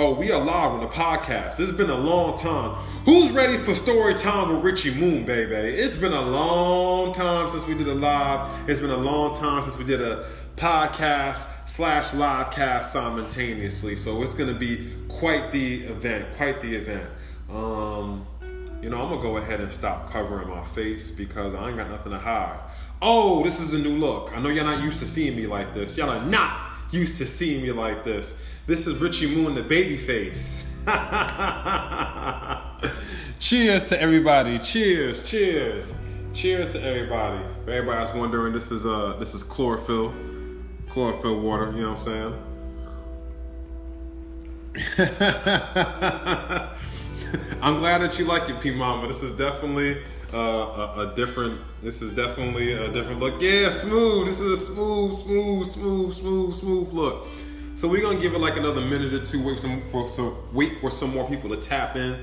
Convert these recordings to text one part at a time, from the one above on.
Oh, we are live on the podcast. It's been a long time. Who's ready for story time with Richie Moon, baby? It's been a long time since we did a live. It's been a long time since we did a podcast slash live cast simultaneously. So it's gonna be quite the event, quite the event. Um, you know, I'm gonna go ahead and stop covering my face because I ain't got nothing to hide. Oh, this is a new look. I know y'all not used to seeing me like this. Y'all are not used to seeing me like this. This is Richie Moon, the baby face. cheers to everybody. Cheers, cheers. Cheers to everybody. For everybody that's wondering, this is uh this is chlorophyll. Chlorophyll water, you know what I'm saying? I'm glad that you like it, P Mama. This is definitely uh, a, a, different. This is definitely a different look. Yeah, smooth. This is a smooth, smooth, smooth, smooth, smooth look. So we're gonna give it like another minute or two. Wait some for wait for some more people to tap in,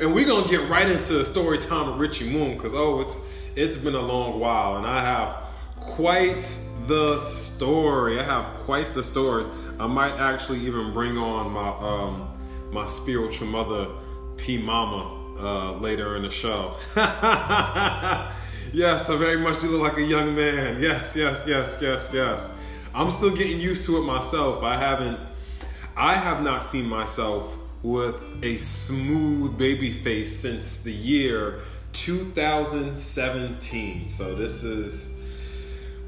and we're gonna get right into story time with Richie Moon because oh, it's it's been a long while, and I have quite the story. I have quite the stories. I might actually even bring on my um, my spiritual mother, P Mama, uh, later in the show. yes, I very much do look like a young man. Yes, yes, yes, yes, yes. I'm still getting used to it myself. I haven't, I have not seen myself with a smooth baby face since the year 2017. So this is,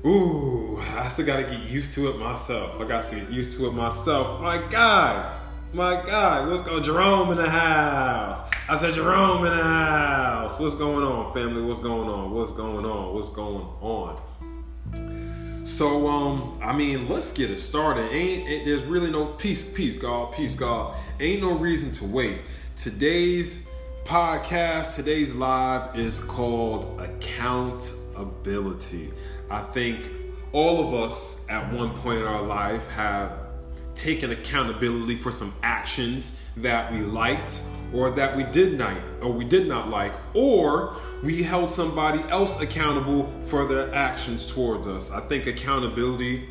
ooh, I still got to get used to it myself. I got to get used to it myself. My God, my God, what's going on? Jerome in the house? I said Jerome in the house. What's going on, family? What's going on? What's going on? What's going on? So um, I mean, let's get it started. Ain't it, there's really no peace, peace, God, peace, God. Ain't no reason to wait. Today's podcast, today's live is called accountability. I think all of us at one point in our life have taken accountability for some actions that we liked or that we did not or we did not like or we held somebody else accountable for their actions towards us. I think accountability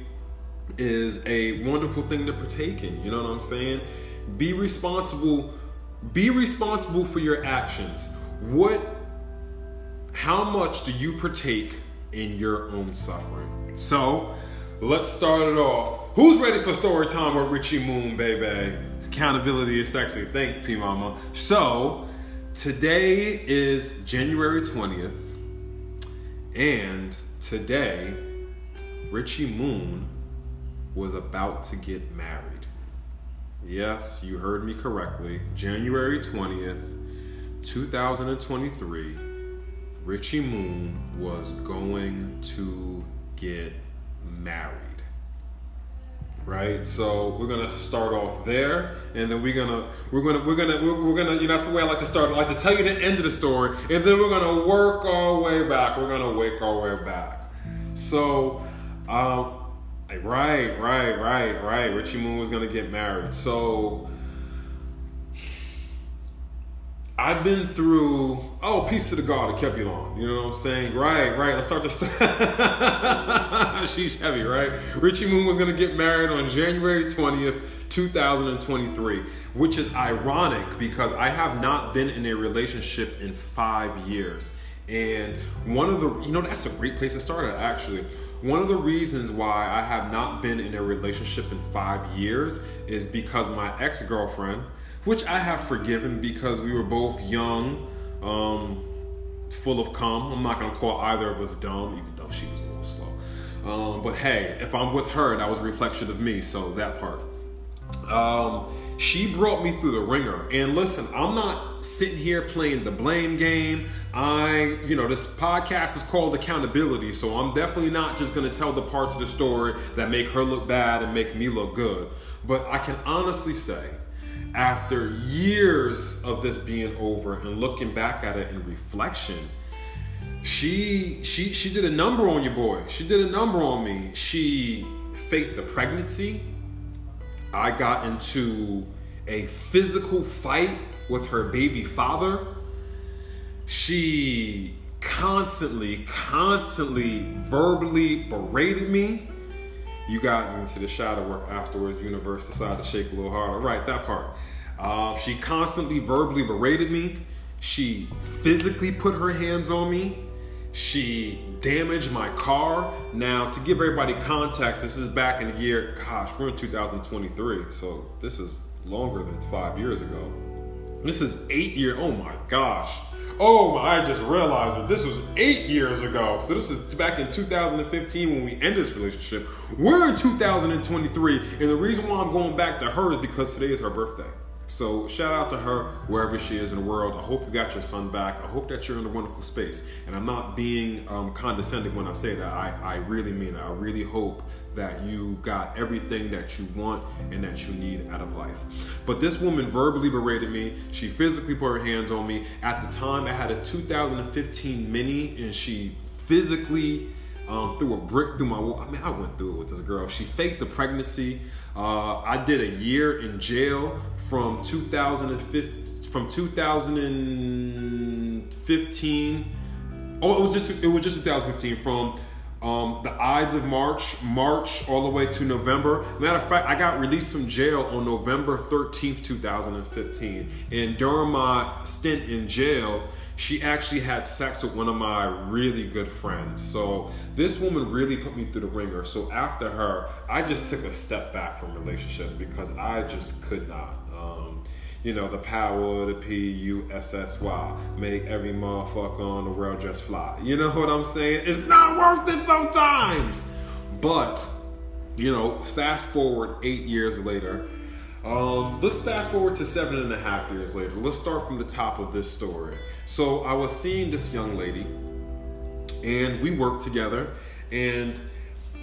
is a wonderful thing to partake in you know what i'm saying? Be responsible be responsible for your actions. What how much do you partake in your own suffering? So let's start it off Who's ready for story time with Richie Moon, baby? Accountability is sexy. Thank you, P Mama. So, today is January 20th, and today, Richie Moon was about to get married. Yes, you heard me correctly. January 20th, 2023, Richie Moon was going to get married right? So we're gonna start off there, and then we're gonna we're gonna we're gonna we're, we're gonna you know that's the way I like to start. I like to tell you the end of the story, and then we're gonna work our way back. We're gonna work our way back. So, um, right, right, right, right. Richie Moon was gonna get married. So I've been through, oh, peace to the God that kept you long. You know what I'm saying? Right, right. Let's start the story. She's heavy, right? Richie Moon was going to get married on January 20th, 2023, which is ironic because I have not been in a relationship in five years. And one of the, you know, that's a great place to start at, actually. One of the reasons why I have not been in a relationship in five years is because my ex girlfriend, which I have forgiven because we were both young, um, full of cum. I'm not gonna call either of us dumb, even though she was a little slow. Um, but hey, if I'm with her, that was a reflection of me, so that part. Um, she brought me through the ringer. And listen, I'm not sitting here playing the blame game. I, you know, this podcast is called accountability, so I'm definitely not just gonna tell the parts of the story that make her look bad and make me look good. But I can honestly say, after years of this being over and looking back at it in reflection, she she she did a number on your boy. She did a number on me. She faked the pregnancy. I got into a physical fight with her baby father. She constantly, constantly verbally berated me. You got into the shadow work afterwards. Universe decided to shake a little harder. Right, that part. Um, she constantly verbally berated me. She physically put her hands on me. She damaged my car. Now, to give everybody context, this is back in the year, gosh, we're in 2023, so this is longer than five years ago. This is eight year. Oh my gosh. Oh, I just realized that this was eight years ago. So this is back in 2015 when we ended this relationship. We're in 2023, and the reason why I'm going back to her is because today is her birthday. So shout out to her wherever she is in the world. I hope you got your son back. I hope that you're in a wonderful space. And I'm not being um, condescending when I say that. I, I really mean it. I really hope that you got everything that you want and that you need out of life. But this woman verbally berated me. She physically put her hands on me. At the time, I had a 2015 Mini and she physically um, threw a brick through my wall. I mean, I went through it with this girl. She faked the pregnancy. Uh, I did a year in jail from 2015 from 2015 oh it was just it was just 2015 from um, the Ides of March, March all the way to November. Matter of fact, I got released from jail on November 13th, 2015. And during my stint in jail, she actually had sex with one of my really good friends. So this woman really put me through the ringer. So after her, I just took a step back from relationships because I just could not. Um, you know, the power of the P U S S Y. Make every motherfucker on the world just fly. You know what I'm saying? It's not worth it sometimes. But, you know, fast forward eight years later. Um, let's fast forward to seven and a half years later. Let's start from the top of this story. So I was seeing this young lady, and we worked together. And,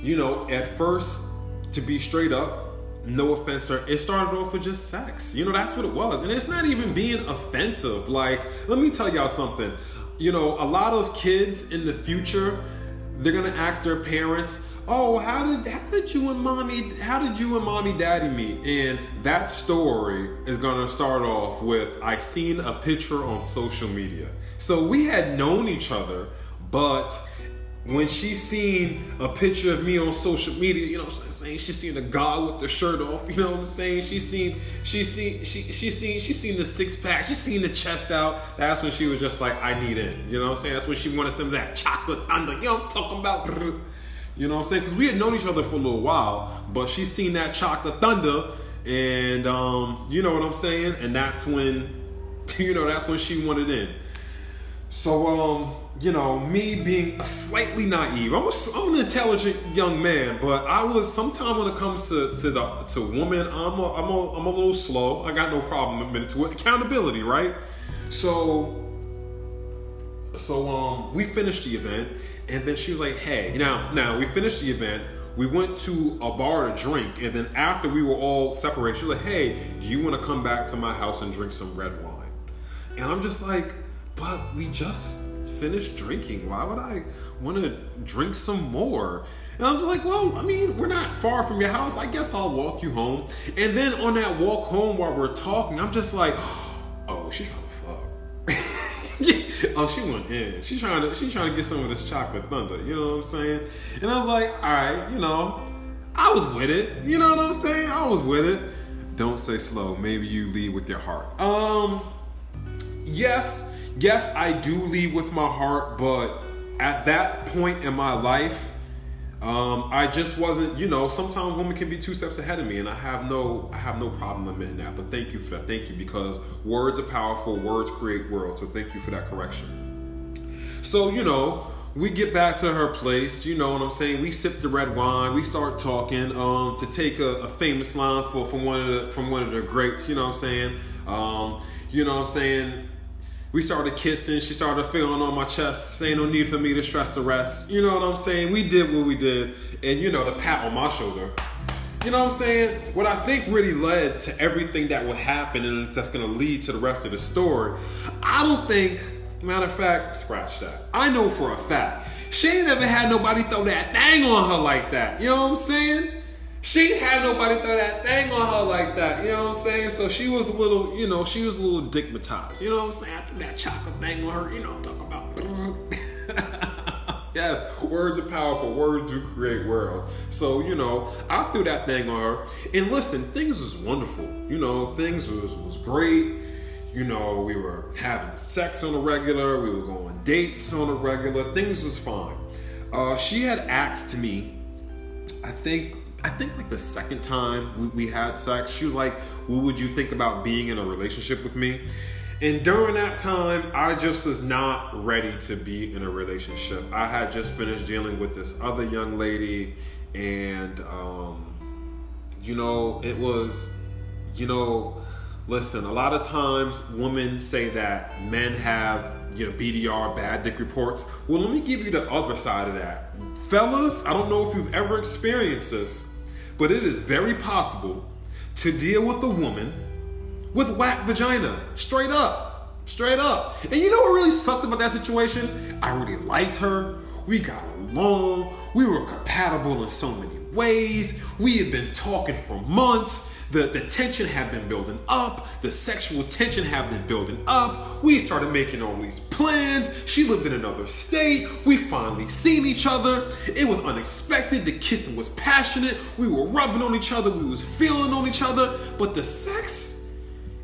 you know, at first, to be straight up, no offense, sir. It started off with just sex. You know, that's what it was. And it's not even being offensive. Like, let me tell y'all something. You know, a lot of kids in the future, they're gonna ask their parents, Oh, how did how did you and mommy how did you and mommy daddy meet? And that story is gonna start off with I seen a picture on social media. So we had known each other, but when she seen a picture of me on social media, you know what I'm saying? She seen a guy with the shirt off, you know what I'm saying? She seen, she seen, she she seen, she seen the six pack, she seen the chest out. That's when she was just like, I need in. You know what I'm saying? That's when she wanted some of that chocolate thunder. You know I'm talking about? You know what I'm saying? Because we had known each other for a little while, but she seen that chocolate thunder, and um, you know what I'm saying? And that's when, you know, that's when she wanted in. So, um, you know, me being slightly naive, I'm, a, I'm an intelligent young man, but I was sometimes when it comes to to the to women, I'm a, I'm a, I'm a little slow. I got no problem admitting to it. Accountability, right? So, so um, we finished the event, and then she was like, "Hey, now, now we finished the event." We went to a bar to drink, and then after we were all separated, she was like, "Hey, do you want to come back to my house and drink some red wine?" And I'm just like, "But we just finished drinking. Why would I want to drink some more? And I'm just like, well, I mean, we're not far from your house. I guess I'll walk you home. And then on that walk home while we're talking, I'm just like, oh, she's trying to fuck. oh, she went in. She's trying to she's trying to get some of this chocolate thunder. You know what I'm saying? And I was like, all right, you know, I was with it. You know what I'm saying? I was with it. Don't say slow. Maybe you lead with your heart. Um, yes yes, I do lead with my heart, but at that point in my life, um, I just wasn't, you know, sometimes women can be two steps ahead of me, and I have no, I have no problem admitting that. But thank you for that. Thank you because words are powerful. Words create worlds. So thank you for that correction. So you know, we get back to her place. You know what I'm saying? We sip the red wine. We start talking. Um, to take a, a famous line for from one of the from one of the greats. You know what I'm saying? Um, you know what I'm saying? We started kissing. She started feeling on my chest. Ain't no need for me to stress the rest. You know what I'm saying? We did what we did. And you know, the pat on my shoulder. You know what I'm saying? What I think really led to everything that would happen and that's gonna lead to the rest of the story. I don't think, matter of fact, scratch that. I know for a fact. She ain't ever had nobody throw that thing on her like that. You know what I'm saying? She had nobody throw that thing on her like that. You know what I'm saying? So she was a little, you know, she was a little digmatized. You know what I'm saying? I threw that chocolate thing on her. You know what I'm talking about. Yes, words are powerful. Words do create worlds. So, you know, I threw that thing on her. And listen, things was wonderful. You know, things was, was great. You know, we were having sex on a regular. We were going dates on a regular. Things was fine. Uh, she had asked to me, I think, I think like the second time we, we had sex, she was like, what would you think about being in a relationship with me? And during that time, I just was not ready to be in a relationship. I had just finished dealing with this other young lady, and um, you know, it was, you know, listen. A lot of times, women say that men have you know BDR, bad dick reports. Well, let me give you the other side of that, fellas. I don't know if you've ever experienced this, but it is very possible to deal with a woman with whack vagina. Straight up. Straight up. And you know what really sucked about that situation? I really liked her. We got along. We were compatible in so many ways. We had been talking for months. The, the tension had been building up. The sexual tension had been building up. We started making all these plans. She lived in another state. We finally seen each other. It was unexpected. The kissing was passionate. We were rubbing on each other. We was feeling on each other. But the sex,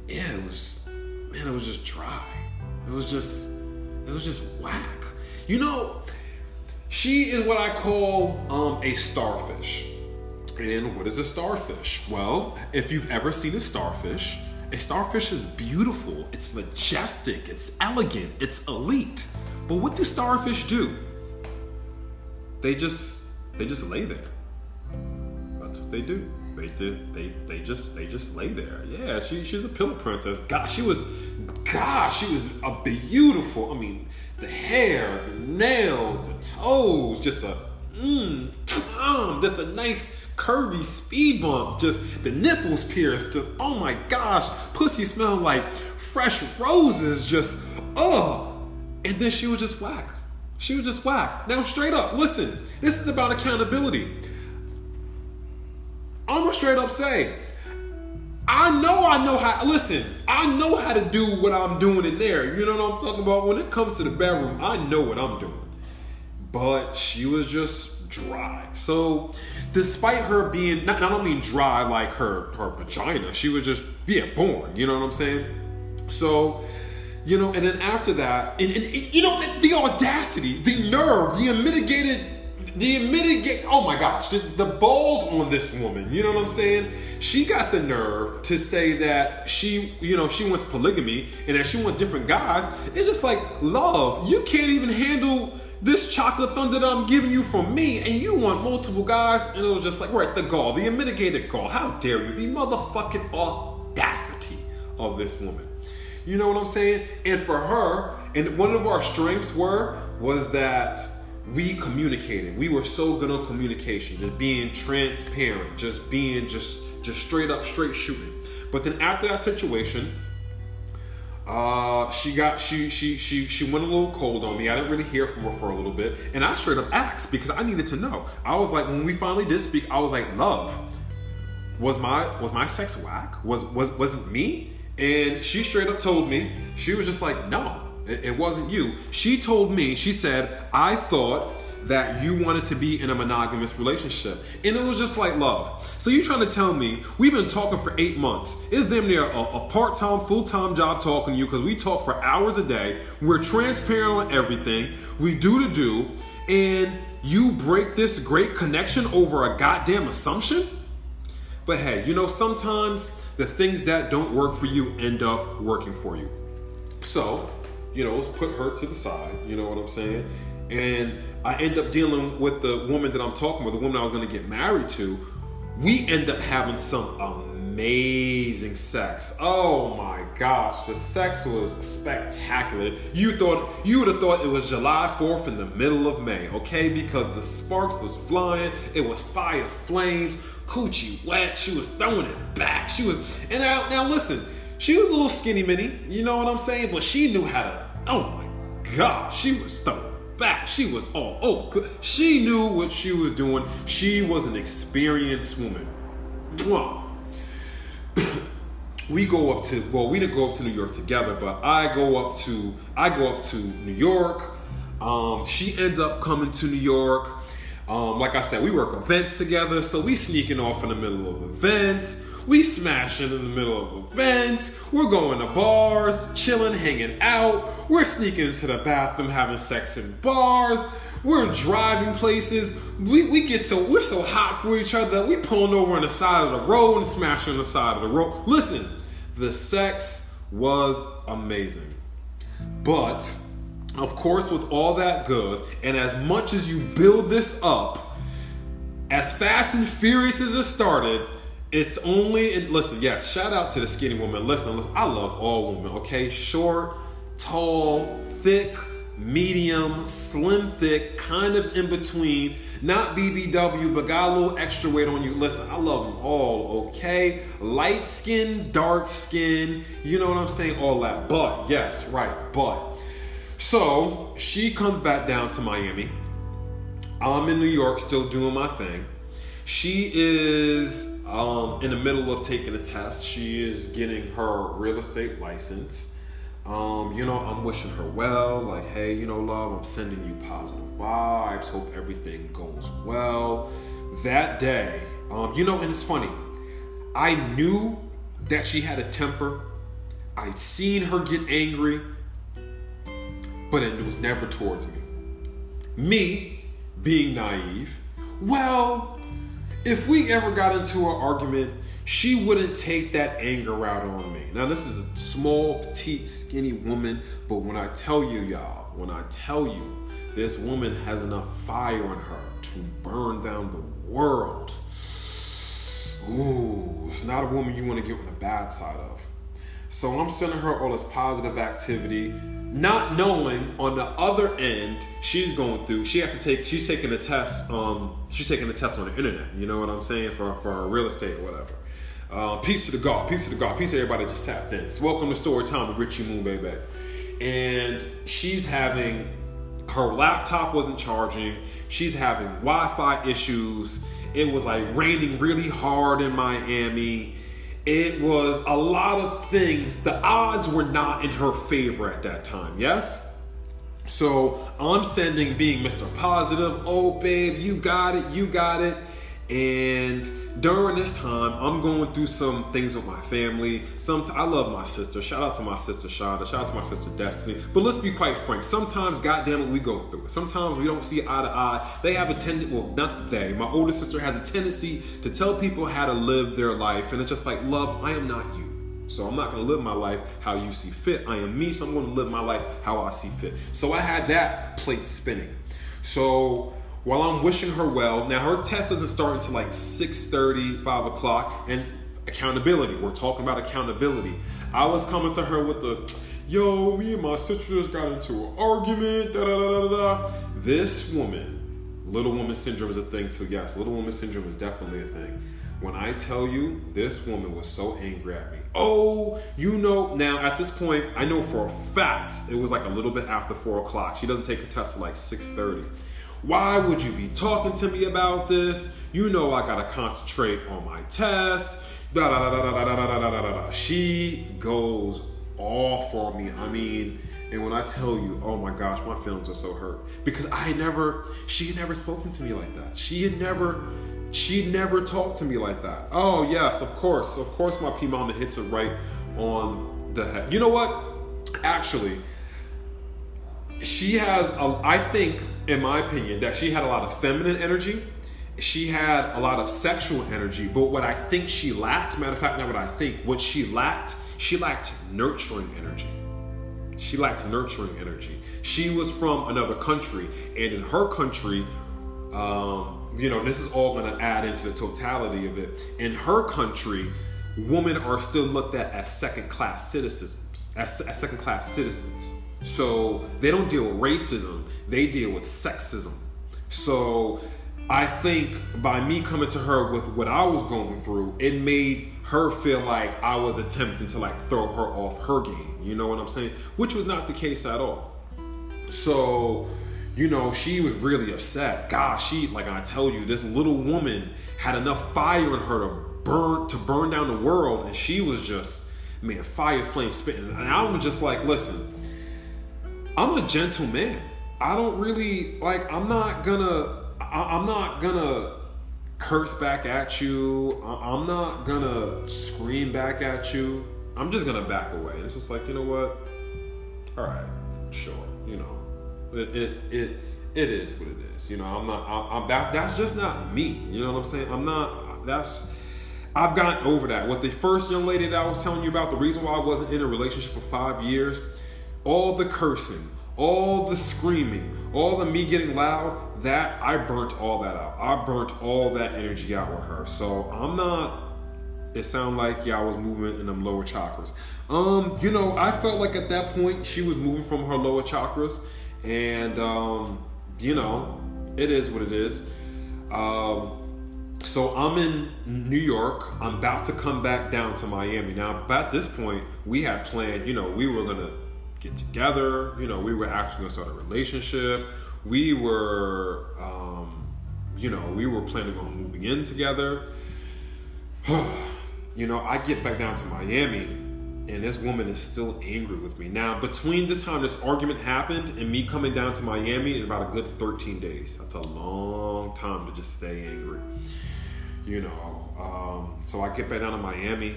yeah, it was, man, it was just dry. It was just, it was just whack. You know, she is what I call um, a starfish. And what is a starfish? Well, if you've ever seen a starfish, a starfish is beautiful, it's majestic, it's elegant, it's elite. But what do starfish do? They just they just lay there. That's what they do. They did. They they just they just lay there. Yeah, she she's a pillow princess. God, she was, gosh, she was a beautiful. I mean, the hair, the nails, the toes, just a mmm, just a nice curvy speed bump. Just the nipples pierced. Just oh my gosh, pussy smelled like fresh roses. Just oh, and then she was just whack. She was just whack. Now straight up, listen. This is about accountability. I'm gonna straight up say, I know I know how. Listen, I know how to do what I'm doing in there. You know what I'm talking about? When it comes to the bedroom, I know what I'm doing. But she was just dry. So, despite her being not, not only dry like her her vagina, she was just yeah born. You know what I'm saying? So. You know, and then after that, and, and, and you know, the audacity, the nerve, the unmitigated the mitigate oh my gosh the, the, balls on this woman you know what i'm saying she got the nerve to say that she you know she wants polygamy and that she wants different guys it's just like love you can't even handle this chocolate thunder that i'm giving you from me and you want multiple guys? And it was just like right the gall the unmitigated gall. How dare you? The motherfucking audacity of this woman. You know what i'm saying? And for her and one of our strengths were was that we communicated. We were so good on communication, just being transparent, just being just just straight up, straight shooting. But then after that situation, uh, she got she she she she went a little cold on me. I didn't really hear from her for a little bit, and I straight up asked because I needed to know. I was like, when we finally did speak, I was like, love, was my was my sex whack? Was was wasn't me? And she straight up told me she was just like, no, it wasn't you. She told me, she said, I thought that you wanted to be in a monogamous relationship. And it was just like love. So you're trying to tell me we've been talking for eight months. It's damn near a, a part-time, full-time job talking to you because we talk for hours a day. We're transparent on everything. We do to do. And you break this great connection over a goddamn assumption? But hey, you know, sometimes the things that don't work for you end up working for you. So you know, let's put her to the side, you know what I'm saying? And I end up dealing with the woman that I'm talking with, the woman I was gonna get married to. We end up having some amazing sex. Oh my gosh, the sex was spectacular. You thought you would have thought it was July 4th in the middle of May, okay? Because the sparks was flying, it was fire flames, coochie wet, she was throwing it back. She was and now now listen she was a little skinny mini, you know what I'm saying? But she knew how to, oh my gosh, she was throwing back. She was all, oh, she knew what she was doing. She was an experienced woman. We go up to, well, we didn't go up to New York together, but I go up to, I go up to New York. Um, she ends up coming to New York. Um, like I said, we work events together, so we sneaking off in the middle of events. We smashing in the middle of events. We're going to bars, chilling, hanging out. We're sneaking into the bathroom, having sex in bars. We're driving places. We, we get so we're so hot for each other we pulling over on the side of the road and smashing on the side of the road. Listen, the sex was amazing. But of course, with all that good, and as much as you build this up, as fast and furious as it started, it's only and listen, yeah, shout out to the skinny woman. Listen, listen, I love all women, okay? Short, tall, thick, medium, slim, thick, kind of in between. Not BBW, but got a little extra weight on you. Listen, I love them all, okay? Light skin, dark skin, you know what I'm saying? All that. But, yes, right, but. So she comes back down to Miami. I'm in New York, still doing my thing. She is um, in the middle of taking a test. She is getting her real estate license. Um, you know, I'm wishing her well. Like, hey, you know, love, I'm sending you positive vibes. Hope everything goes well. That day, um, you know, and it's funny. I knew that she had a temper. I'd seen her get angry, but it was never towards me. Me being naive, well, if we ever got into an argument, she wouldn't take that anger out on me. Now, this is a small, petite, skinny woman, but when I tell you, y'all, when I tell you, this woman has enough fire in her to burn down the world. Ooh, it's not a woman you want to get on the bad side of. So I'm sending her all this positive activity, not knowing on the other end she's going through. She has to take. She's taking a test. Um, she's taking a test on the internet. You know what I'm saying for for real estate or whatever. Uh, peace to the God, peace to the God, peace to everybody just tapped in. So welcome to Story Time with Richie Moon, baby. And she's having her laptop wasn't charging. She's having Wi-Fi issues. It was like raining really hard in Miami. It was a lot of things. The odds were not in her favor at that time. Yes. So I'm sending being Mr. Positive. Oh, babe, you got it. You got it. And during this time, I'm going through some things with my family. Some I love my sister. Shout out to my sister Shada. Shout out to my sister Destiny. But let's be quite frank. Sometimes, goddamn it, we go through it. Sometimes we don't see eye to eye. They have a tendency. Well, not they. My older sister has a tendency to tell people how to live their life, and it's just like, love, I am not you. So I'm not going to live my life how you see fit. I am me, so I'm going to live my life how I see fit. So I had that plate spinning. So while I'm wishing her well. Now her test doesn't start until like 6:30, 5 o'clock, and accountability. We're talking about accountability. I was coming to her with the yo, me and my sister just got into an argument, da da da da da. This woman, little woman syndrome is a thing too. Yes, little woman syndrome is definitely a thing. When I tell you, this woman was so angry at me. Oh, you know, now at this point, I know for a fact it was like a little bit after four o'clock. She doesn't take her test till like 6:30. Why would you be talking to me about this? You know I gotta concentrate on my test. Da da da da da da da da da da. She goes off on me. I mean, and when I tell you, oh my gosh, my feelings are so hurt because I never, she had never spoken to me like that. She had never, she never talked to me like that. Oh yes, of course, of course, my P mama hits it right on the head. You know what? Actually, she has, a, I think, in my opinion, that she had a lot of feminine energy. She had a lot of sexual energy, but what I think she lacked, matter of fact, not what I think, what she lacked, she lacked nurturing energy. She lacked nurturing energy. She was from another country, and in her country, um, you know, this is all going to add into the totality of it. In her country, women are still looked at as second class citizens, as, as second class citizens. So they don't deal with racism, they deal with sexism. So I think by me coming to her with what I was going through, it made her feel like I was attempting to like throw her off her game. You know what I'm saying? Which was not the case at all. So, you know, she was really upset. Gosh, she like I tell you, this little woman had enough fire in her to burn to burn down the world, and she was just man, fire flame spitting. And I was just like, listen, I'm a gentle man. I don't really like. I'm not gonna. I, I'm not gonna curse back at you. I, I'm not gonna scream back at you. I'm just gonna back away. And it's just like you know what? All right, sure. You know, it it it, it is what it is. You know, I'm not. I, I'm that. That's just not me. You know what I'm saying? I'm not. That's. I've gotten over that. With the first young lady that I was telling you about, the reason why I wasn't in a relationship for five years, all the cursing, all the screaming, all the me getting loud, that I burnt all that out. I burnt all that energy out with her. So I'm not. It sounded like y'all was moving in them lower chakras. Um, you know, I felt like at that point she was moving from her lower chakras, and um, you know, it is what it is. Um, so I'm in New York. I'm about to come back down to Miami. Now, at this point, we had planned, you know, we were gonna get together. You know, we were actually gonna start a relationship. We were, um, you know, we were planning on moving in together. you know, I get back down to Miami, and this woman is still angry with me. Now, between this time this argument happened and me coming down to Miami is about a good 13 days. That's a long time to just stay angry you know. Um, so I get back down to Miami.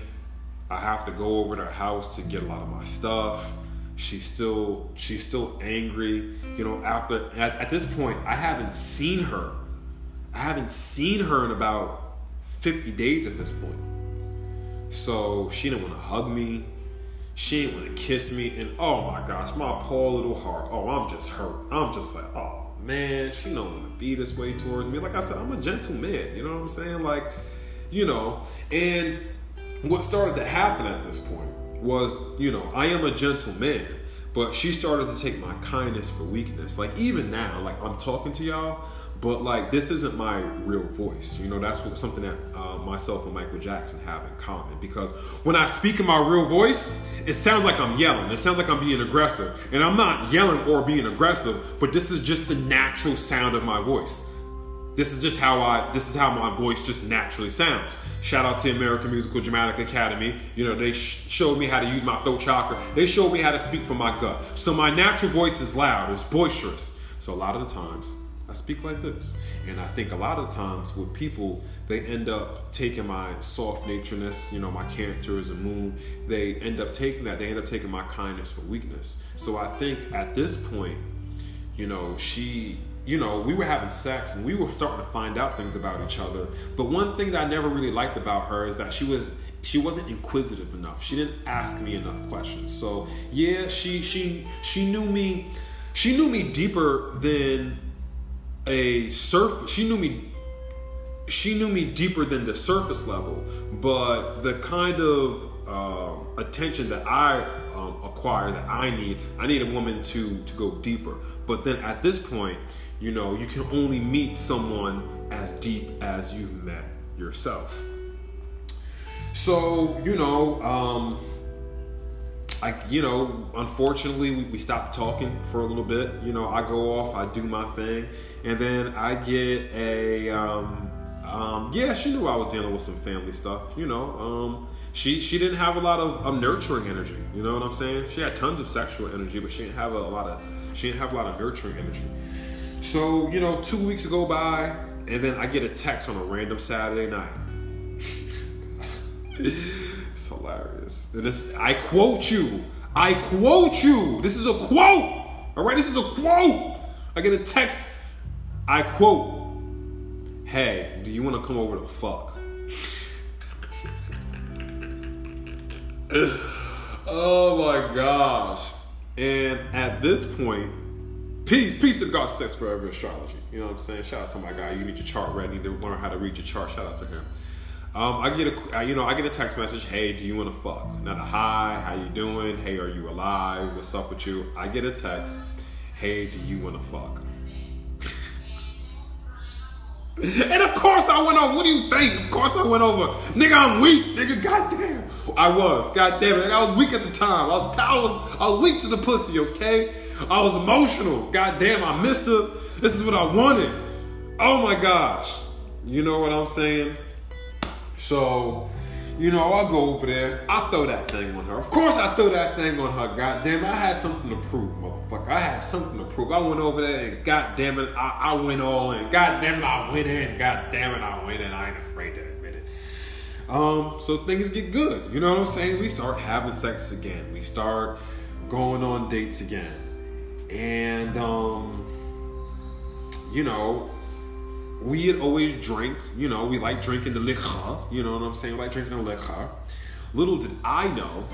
I have to go over to her house to get a lot of my stuff. She's still she's still angry. You know, after at, at this point, I haven't seen her. I haven't seen her in about 50 days at this point. So she didn't want to hug me. She didn't want to kiss me. And oh my gosh, my poor little heart. Oh, I'm just hurt. I'm just like, oh man, she don't want to be this way towards me. Like I said, I'm a gentleman. You know what I'm saying? Like, you know, and what started to happen at this point was, you know, I am a gentleman, but she started to take my kindness for weakness. Like even now, like I'm talking to y'all, but like this isn't my real voice. You know that's what, something that uh, myself and michael jackson have in common. Because when i speak in my real voice it sounds like i'm yelling. It sounds like i'm being aggressive. And i'm not yelling or being aggressive but this is just the natural sound of my voice this is just how I this is how my voice just naturally sounds. Shout out to American Musical Dramatic Academy. You know, they sh- showed me how to use my throat chakra. They showed me how to speak from my gut. So my natural voice is loud, it's boisterous. So a lot of the times I speak like this. And I think a lot of the times with people, they end up taking my soft natureness, you know, my character as a moon, they end up taking that, they end up taking my kindness for weakness. So I think at this point, you know, she, you know, we were having sex and we were starting to find out things about each other. But one thing that I never really liked about her is that she was she wasn't inquisitive enough. She didn't ask me enough questions. So yeah, she she she knew me she knew me deeper than a surf she knew me she knew me deeper than the surface level but the kind of uh, attention that i um, acquire that i need i need a woman to to go deeper but then at this point you know you can only meet someone as deep as you've met yourself so you know um, I, you know, unfortunately, we, we stopped talking for a little bit. You know, I go off, I do my thing, and then I get a, um, um, yeah, she knew I was dealing with some family stuff. You know, um, she she didn't have a lot of um, nurturing energy. You know what I'm saying? She had tons of sexual energy, but she didn't have a, a lot of she didn't have a lot of nurturing energy. So you know, two weeks go by, and then I get a text on a random Saturday night. It's hilarious. And this, I quote you. I quote you. This is a quote. All right, this is a quote. I get a text. I quote. Hey, do you want to come over to fuck? oh my gosh. And at this point, peace, peace of God, sex forever astrology. You know what I'm saying? Shout out to my guy. You need your chart ready. to learn how to read your chart. Shout out to him. Um, I get a, you know, I get a text message. Hey, do you want to fuck? Not a hi. How you doing? Hey, are you alive? What's up with you? I get a text. Hey, do you want to fuck? and of course I went over. What do you think? Of course I went over. Nigga, I'm weak. Nigga, goddamn. I was. Goddamn it. I was weak at the time. I was, I was, I was weak to the pussy. Okay. I was emotional. God damn, I missed her. This is what I wanted. Oh my gosh. You know what I'm saying? So, You know, I go over there, I throw that thing on her. Of course, I throw that thing on her. God damn I had something to prove, motherfucker. I had something to prove. I went over there and God damn it, I, I went all in. God damn it, I went in. God damn it, I went in. I ain't afraid to admit it. Um, so things get good. You know what I'm saying? We start having sex again. We start going on dates again. And um, you know, we had always drink, you know, we like drinking the liquor, you know what I'm saying? We like drinking the liquor. Little did I know,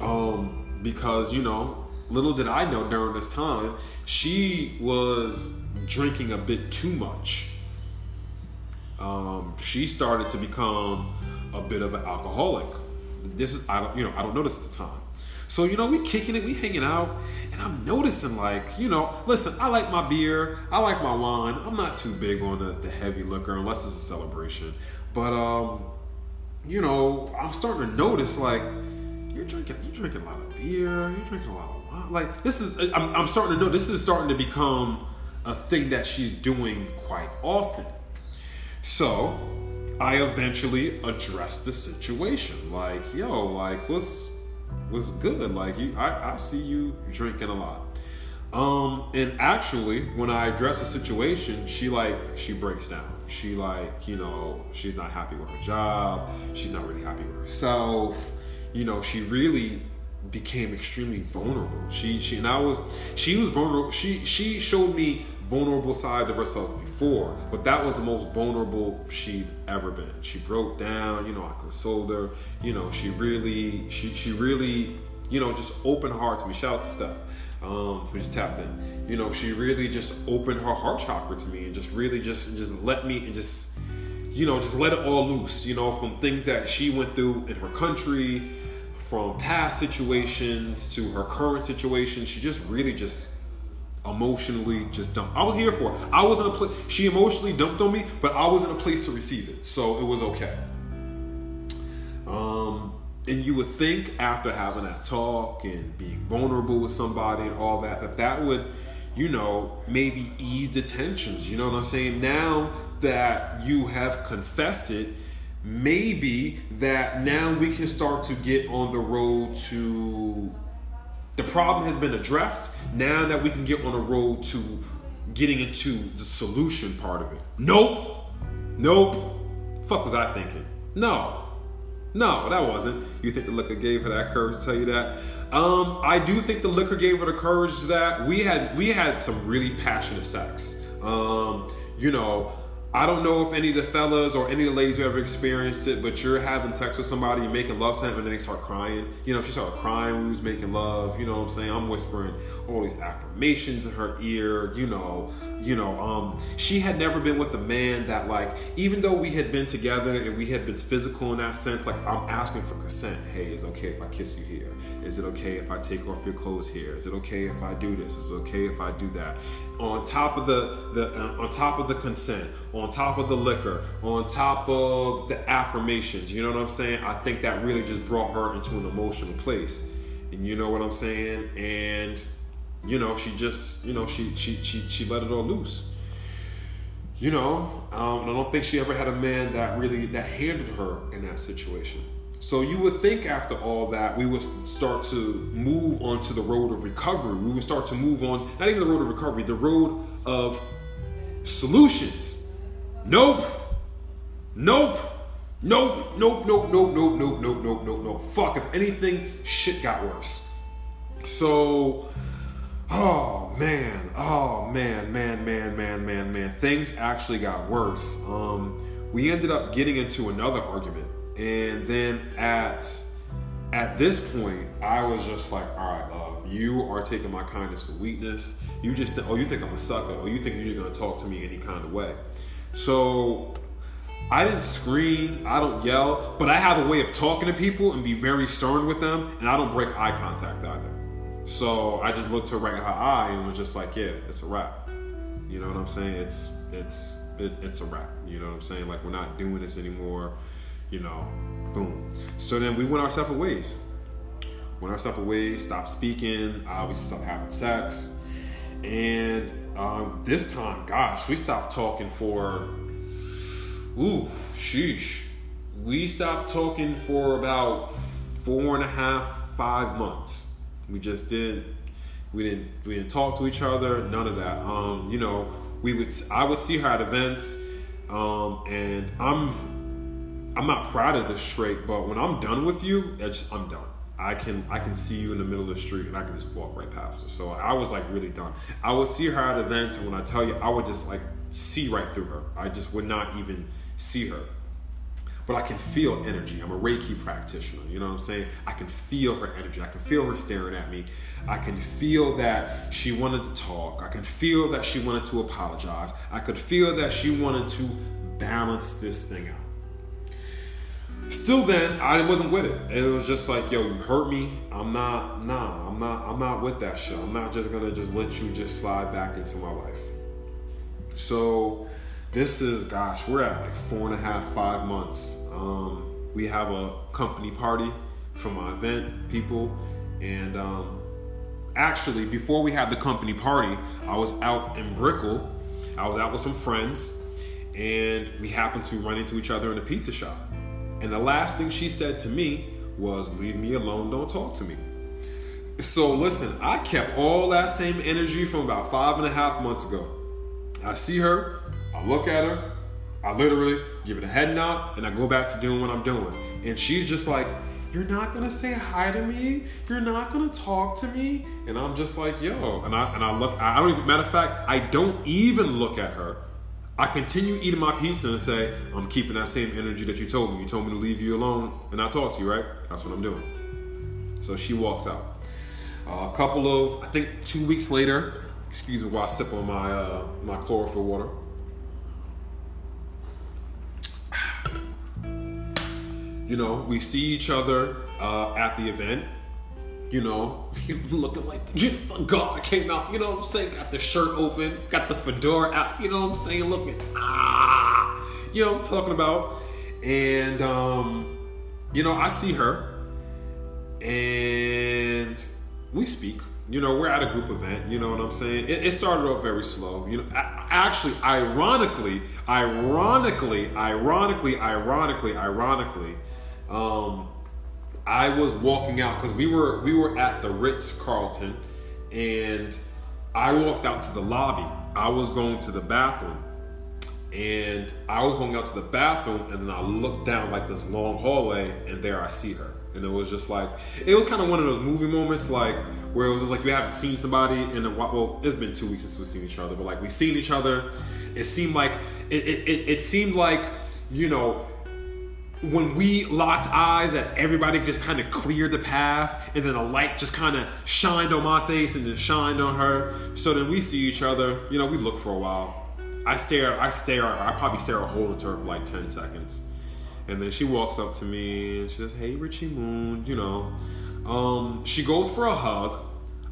um, because, you know, little did I know during this time, she was drinking a bit too much. Um, she started to become a bit of an alcoholic. This is, I don't, you know, I don't notice at the time. So, you know, we kicking it, we hanging out, and I'm noticing like, you know, listen, I like my beer, I like my wine. I'm not too big on the, the heavy liquor unless it's a celebration. But um, you know, I'm starting to notice like you're drinking you're drinking a lot of beer, you're drinking a lot of wine. Like this is I'm, I'm starting to know this is starting to become a thing that she's doing quite often. So I eventually addressed the situation. Like, yo, like what's was good. Like you, I, I see you drinking a lot. Um, and actually, when I address the situation, she like she breaks down. She like you know she's not happy with her job. She's not really happy with herself. You know she really became extremely vulnerable. She she and I was she was vulnerable. She she showed me vulnerable sides of herself before, but that was the most vulnerable she'd ever been. She broke down, you know, I consoled her, you know, she really, she she really, you know, just opened her heart to me. Shout out to Steph. Um, who just tapped in. You know, she really just opened her heart chakra to me and just really just just let me and just you know, just let it all loose, you know, from things that she went through in her country, from past situations to her current situation. She just really just emotionally just dumped. I was here for. I was in a place. She emotionally dumped on me, but I was in a place to receive it, so it was okay. Um, and you would think after having that talk and being vulnerable with somebody and all that, that that would, you know, maybe ease the tensions. You know what I'm saying? Now that you have confessed it, maybe that now we can start to get on the road to the problem has been addressed. Now that we can get on a road to getting into the solution part of it. Nope. Nope. Fuck was I thinking? No. No, that wasn't. You think the liquor gave her that courage to tell you that? Um, I do think the liquor gave her the courage to that. We had we had some really passionate sex. Um, you know, I don't know if any of the fellas or any of the ladies who ever experienced it, but you're having sex with somebody, you're making love to them, and then they start crying. You know, if she started crying we was making love. You know what I'm saying? I'm whispering all these affirmations in her ear. You know, you know. Um, she had never been with a man that, like, even though we had been together and we had been physical in that sense, like, I'm asking for consent. Hey, is it okay if I kiss you here? Is it okay if I take off your clothes here? Is it okay if I do this? Is it okay if I do that? On top of the the uh, on top of the consent on top of the liquor, on top of the affirmations. You know what I'm saying? I think that really just brought her into an emotional place. And you know what I'm saying? And you know, she just, you know, she she she she let it all loose. You know, um, I don't think she ever had a man that really that handled her in that situation. So you would think after all that we would start to move onto the road of recovery. We would start to move on, not even the road of recovery, the road of solutions Nope. Nope. Nope. Nope. Nope. Nope. Nope. Nope. Nope. Nope. Nope. Nope. Fuck. If anything, shit got worse. So, oh man, oh man, man, man, man, man, man. Things actually got worse. Um, we ended up getting into another argument, and then at at this point, I was just like, all right, love, you are taking my kindness for weakness. You just, th- oh, you think I'm a sucker, or you think you're just gonna talk to me any kind of way. So I didn't scream, I don't yell, but I have a way of talking to people and be very stern with them, and I don't break eye contact either. So I just looked her right in her eye and was just like, "Yeah, it's a wrap." You know what I'm saying? It's it's it, it's a wrap. You know what I'm saying? Like we're not doing this anymore. You know, boom. So then we went our separate ways. Went our separate ways. Stopped speaking. Uh, we stopped having sex, and um, this time, gosh, we stopped talking for, ooh, sheesh. we stopped talking for about four and a half, five months. We just didn't we didn't we didn't talk to each other, none of that. Um, you know, we would I would see her at events, um, and I'm I'm not proud of this trait, but when I'm done with you, I'm done. I can I can see you in the middle of the street and I can just walk right past her. So I was like really done. I would see her at events, and when I tell you, I would just like see right through her. I just would not even see her but I can feel energy. I'm a Reiki practitioner. You know what I'm saying? I can feel her energy. I can feel her staring at me. I can feel that she wanted to talk. I can feel that she wanted to apologize. I could feel that she wanted to balance this thing out. Still then, I wasn't with it. It was just like, yo, you hurt me. I'm not, nah, I'm not, I'm not with that shit. I'm not just gonna just let you just slide back into my life. So this is gosh we're at like four and a half five months. Um, we have a company party from my event people and um, actually before we had the company party i was out in brickell. I was out with some friends and we happened to run into each other in a pizza shop. And the last thing she said to me was leave me alone don't talk to me. So listen i kept all that same energy from about five and a half months ago. I see her I look at her, I literally give it a head nod, and I go back to doing what I'm doing. And she's just like, You're not gonna say hi to me? You're not gonna talk to me? And I'm just like, yo. And I and I look, I don't even matter of fact, I don't even look at her. I continue eating my pizza and say, I'm keeping that same energy that you told me. You told me to leave you alone and not talk to you, right? That's what I'm doing. So she walks out. Uh, a couple of, I think two weeks later, excuse me while I sip on my uh, my chlorophyll water. You know, we see each other uh, at the event. You know, looking like God came out. You know what I'm saying? Got the shirt open, got the fedora out. You know what I'm saying? Looking ah, you know I'm talking about. And um, you know, I see her, and we speak. You know, we're at a group event. You know what I'm saying? It, it started off very slow. You know, actually, ironically, ironically, ironically, ironically, ironically um, I was walking out because we were we were at the Ritz Carlton, and I walked out to the lobby. I was going to the bathroom, and I was going out to the bathroom, and then I looked down like this long hallway, and there I see her, and it was just like it was kind of one of those movie moments, like where it was like we haven't seen somebody in a while. Well, it's been two weeks since we've seen each other, but like we've seen each other. It seemed like it, it, it, it seemed like you know when we locked eyes that everybody just kind of cleared the path and then a light just kind of shined on my face and then shined on her. So then we see each other you know we look for a while. I stare i stare at i probably stare a hole into her for like 10 seconds. And then she walks up to me and she says hey richie moon you know. Um, she goes for a hug.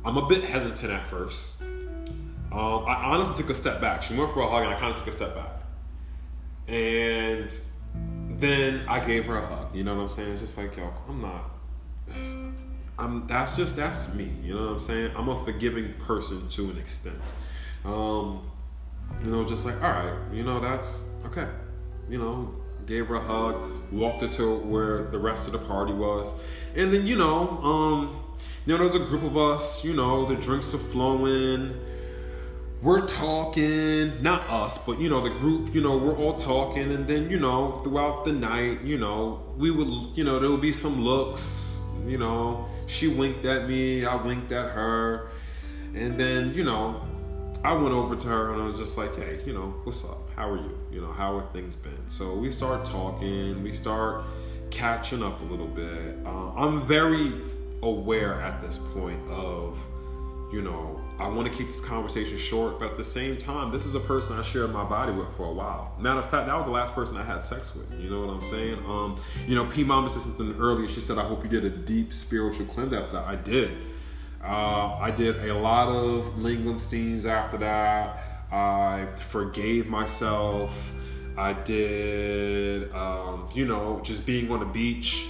I'm a bit hesitant at first. Um, i honestly took a step back. She went for a hug and i kind of took a step back. And then I gave her a hug. You know what I'm saying? It's just like, yo, I'm not. I'm. That's just that's me. You know what I'm saying? I'm a forgiving person to an extent. Um, you know, just like, all right, you know, that's okay. You know, gave her a hug, walked her to where the rest of the party was, and then you know, um, you know, there was a group of us. You know, the drinks are flowing we're talking, not us, but you know, the group, you know, we're all talking, and then, you know, throughout the night, you know, we would, you know, there would be some looks, you know, she winked at me, I winked at her, and then, you know, I went over to her and I was just like, hey, you know, what's up? How are you? You know, how have things been? So we start talking, we start catching up a little bit. Uh, I'm very aware at this point of, you know, I want to keep this conversation short, but at the same time, this is a person I shared my body with for a while. Matter of fact, that was the last person I had sex with. You know what I'm saying? Um, you know, P Mama said something earlier. She said, "I hope you did a deep spiritual cleanse after that." I did. Uh, I did a lot of lingam steams after that. I forgave myself. I did, um, you know, just being on the beach.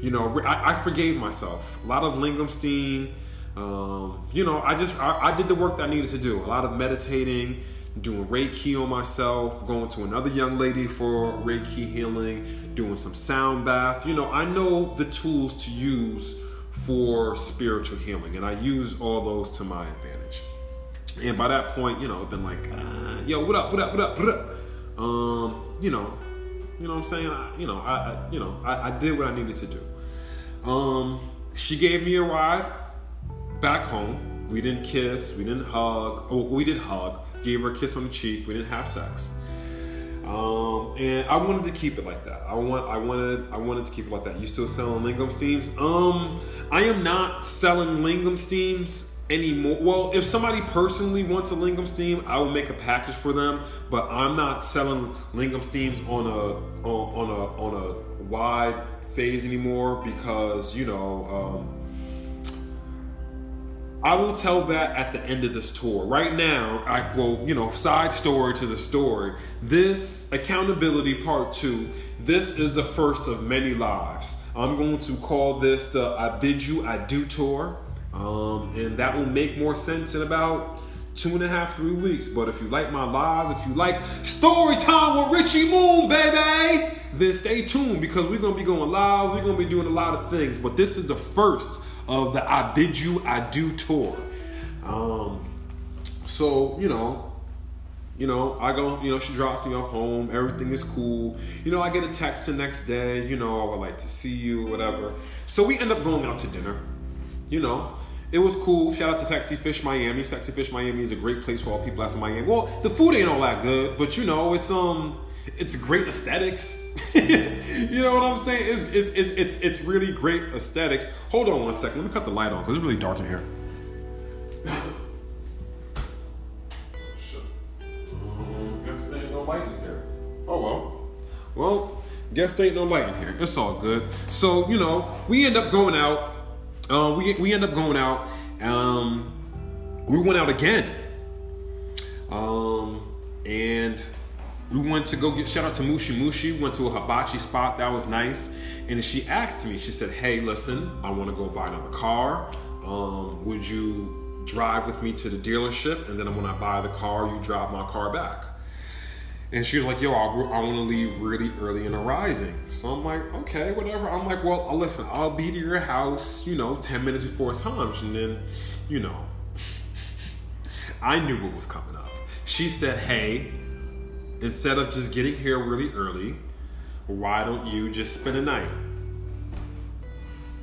You know, I, I forgave myself. A lot of lingam steam um, you know, I just I, I, did the work that I needed to do. A lot of meditating, doing Reiki on myself, going to another young lady for Reiki healing, doing some sound bath. You know, I know the tools to use for spiritual healing, and I use all those to my advantage. And by that point, you know, I've been like, uh, yo, what up, what up, what up, what up? Um, you know, you know what I'm saying? I, you know, I, I you know, I, I, did what I needed to do. Um, she gave me a ride back home. We didn't kiss, we didn't hug. Oh, we did hug. Gave her a kiss on the cheek. We didn't have sex. Um, and I wanted to keep it like that. I want, I wanted, I wanted to keep it like that. You still selling lingam steams? Um, I am not selling lingam steams anymore. Well, if somebody personally wants a lingam steam, I will make a package for them. But I'm not selling lingam steams on a on, on a on a wide phase anymore because you know. Um, I will tell that at the end of this tour. Right now, I will, you know, side story to the story. This accountability part two, this is the first of many lives. I'm going to call this the I Bid You I Do tour. Um, and that will make more sense in about two and a half, three weeks. But if you like my lives, if you like story time with Richie Moon, baby, then stay tuned because we're gonna be going live. We're gonna be doing a lot of things. But this is the first of the I Bid You I Do tour. Um, so you know, you know, I go, you know, she drops me off home. Everything is cool. You know, I get a text the next day. You know, I would like to see you, whatever. So we end up going out to dinner. You know, it was cool. Shout out to Sexy Fish Miami. Sexy Fish Miami is a great place for all people that's in Miami. Well, the food ain't all that good, but you know, it's um, it's great aesthetics. you know what I'm saying? It's, it's it's it's really great aesthetics. Hold on one second. Let me cut the light on because it's really dark in here. Guess there ain't no light in here. Oh well. Well, guess there ain't no light in here. It's all good. So you know, we end up going out uh, we we end up going out. Um, we went out again. Um, and we went to go get shout out to Mushi Mushi. Went to a hibachi spot that was nice. And she asked me. She said, "Hey, listen, I want to go buy another car. Um, would you drive with me to the dealership? And then when I buy the car, you drive my car back." And she was like, yo, I, I want to leave really early in the rising. So I'm like, okay, whatever. I'm like, well, uh, listen, I'll be to your house, you know, 10 minutes before time. And then, you know, I knew what was coming up. She said, hey, instead of just getting here really early, why don't you just spend a night?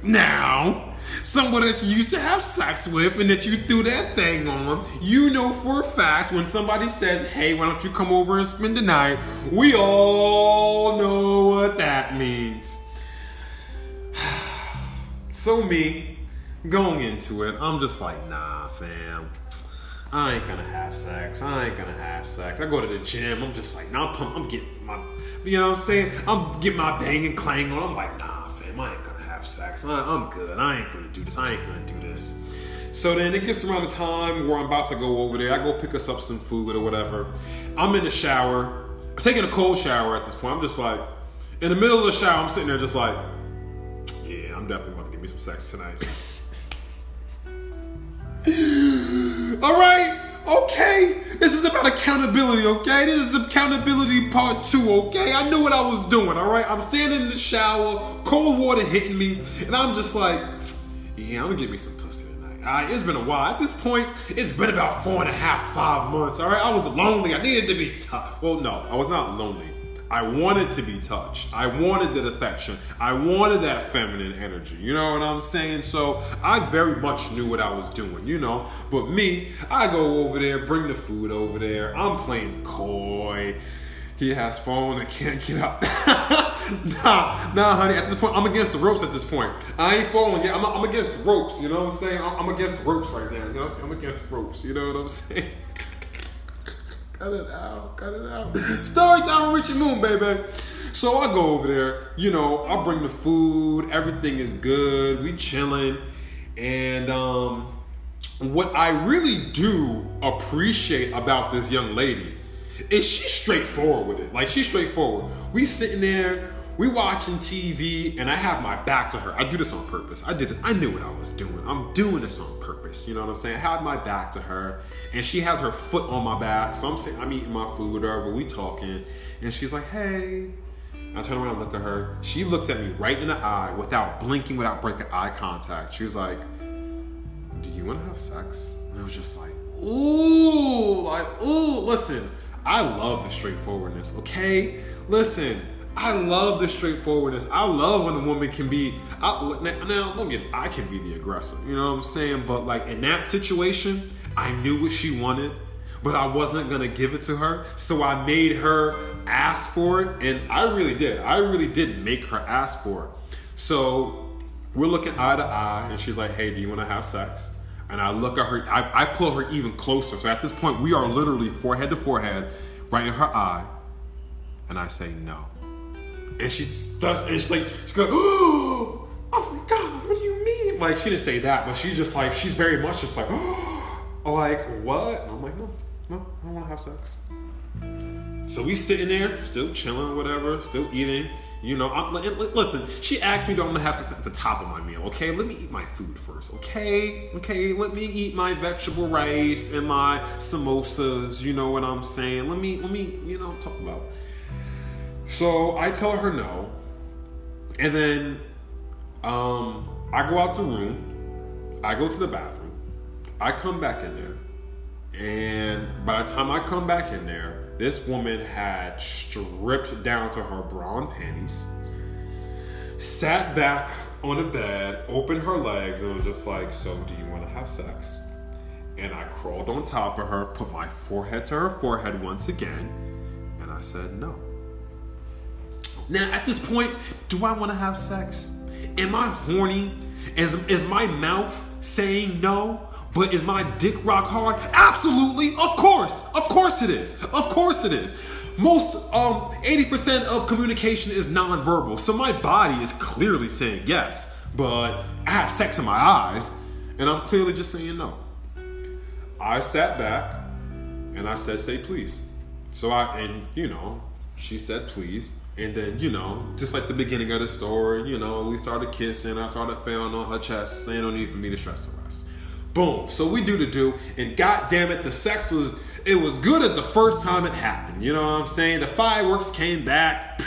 Now, someone that you used to have sex with and that you threw that thing on, you know for a fact when somebody says, hey, why don't you come over and spend the night? We all know what that means. so, me, going into it, I'm just like, nah, fam. I ain't gonna have sex. I ain't gonna have sex. I go to the gym. I'm just like, nah, I'm. Getting my, you know what I'm saying? I'm getting my bang and clang on. I'm like, nah, fam, I ain't gonna have sex. I, I'm good. I ain't gonna do this. I ain't gonna do this. So then it gets around the time where I'm about to go over there. I go pick us up some food or whatever. I'm in the shower. I'm taking a cold shower at this point. I'm just like, in the middle of the shower, I'm sitting there just like, yeah, I'm definitely about to give me some sex tonight. All right, okay. This is about accountability, okay? This is accountability part two, okay? I knew what I was doing, all right? I'm standing in the shower, cold water hitting me, and I'm just like, yeah, I'm gonna get me some pussy tonight. All right, it's been a while. At this point, it's been about four and a half, five months, all right? I was lonely. I needed to be tough. Well, no, I was not lonely. I wanted to be touched. I wanted that affection. I wanted that feminine energy. You know what I'm saying? So I very much knew what I was doing, you know. But me, I go over there, bring the food over there. I'm playing coy. He has phone and can't get up. nah, nah, honey. At this point, I'm against the ropes. At this point, I ain't falling yet. I'm, I'm against ropes. You know what I'm saying? I'm, I'm against ropes right now. You know what I'm saying? I'm against ropes. You know what I'm saying? Cut it out, cut it out. Story time with Richie Moon, baby. So I go over there, you know, I bring the food, everything is good, we chilling. And um, what I really do appreciate about this young lady is she's straightforward with it. Like she's straightforward. We sitting there, we watching TV and I have my back to her. I do this on purpose. I did it. I knew what I was doing. I'm doing this on purpose. You know what I'm saying? I have my back to her and she has her foot on my back. So I'm saying I'm eating my food, whatever. We talking, and she's like, "Hey." I turn around, and look at her. She looks at me right in the eye without blinking, without breaking eye contact. She was like, "Do you want to have sex?" And it was just like, "Ooh, like ooh." Listen, I love the straightforwardness. Okay, listen. I love the straightforwardness. I love when a woman can be. I, now, don't get. I can be the aggressor. You know what I'm saying? But like in that situation, I knew what she wanted, but I wasn't gonna give it to her. So I made her ask for it, and I really did. I really did make her ask for it. So we're looking eye to eye, and she's like, "Hey, do you want to have sex?" And I look at her. I, I pull her even closer. So at this point, we are literally forehead to forehead, right in her eye, and I say no. And she does, and she's like, she goes, oh, oh my God, what do you mean? Like, she didn't say that, but she's just like, she's very much just like, oh, like, what? And I'm like, no, no, I don't want to have sex. So we sitting there, still chilling, whatever, still eating. You know, I'm, listen, she asked me, do I want to have sex at the top of my meal? Okay, let me eat my food first. Okay, okay, let me eat my vegetable rice and my samosas. You know what I'm saying? Let me, let me, you know, talk about. So I tell her no, and then um, I go out the room. I go to the bathroom. I come back in there, and by the time I come back in there, this woman had stripped down to her brown panties, sat back on the bed, opened her legs, and was just like, "So, do you want to have sex?" And I crawled on top of her, put my forehead to her forehead once again, and I said no. Now, at this point, do I want to have sex? Am I horny? Is, is my mouth saying no? But is my dick rock hard? Absolutely. Of course. Of course it is. Of course it is. Most um 80% of communication is nonverbal. So my body is clearly saying yes, but I have sex in my eyes and I'm clearly just saying no. I sat back and I said, say please. So I, and you know, she said please. And then, you know, just like the beginning of the story, you know, we started kissing. I started feeling on her chest, saying no need for me to stress the rest. Boom. So we do the do, and god damn it, the sex was it was good as the first time it happened. You know what I'm saying? The fireworks came back.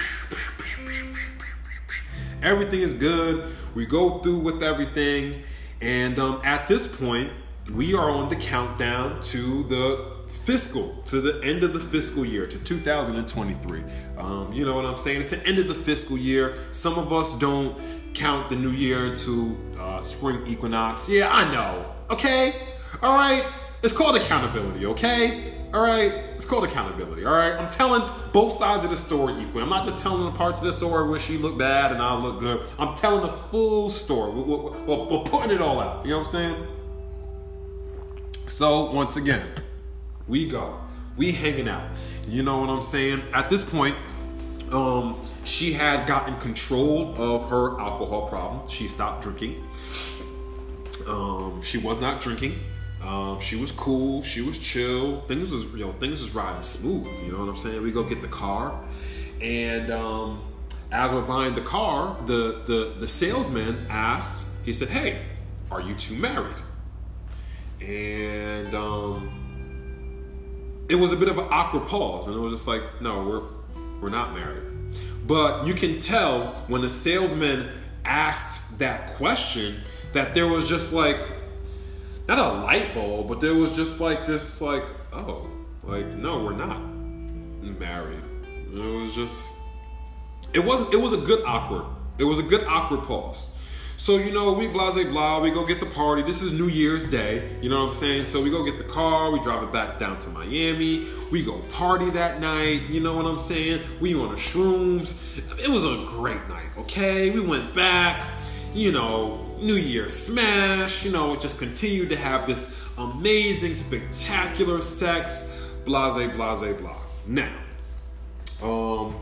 Everything is good. We go through with everything, and um, at this point, we are on the countdown to the fiscal to the end of the fiscal year to 2023 um, you know what i'm saying? It's the end of the fiscal year. Some of us don't count the new year to uh, spring equinox. Yeah i know. Okay? All right? It's called accountability okay? All right? It's called accountability all right? I'm telling both sides of the story equally. I'm not just telling the parts of the story where she looked bad and i look good. I'm telling the full story. We're, we're, we're putting it all out. You know what i'm saying? So once again we go. We hanging out. You know what I'm saying? At this point, um, she had gotten control of her alcohol problem. She stopped drinking. Um, she was not drinking. Um, she was cool. She was chill. Things was you know things was riding smooth. You know what I'm saying? We go get the car, and um, as we're buying the car, the the the salesman asked. He said, "Hey, are you two married?" And um, it was a bit of an awkward pause, and it was just like, no, we're we're not married. But you can tell when the salesman asked that question that there was just like not a light bulb, but there was just like this like, oh, like no, we're not married. It was just it wasn't it was a good awkward. It was a good awkward pause. So, you know, we blase blah, we go get the party. This is New Year's Day, you know what I'm saying? So we go get the car, we drive it back down to Miami, we go party that night, you know what I'm saying? We on the shrooms. It was a great night, okay? We went back, you know, New Year smash, you know, it just continued to have this amazing, spectacular sex, blase, blase, blah. Now, um,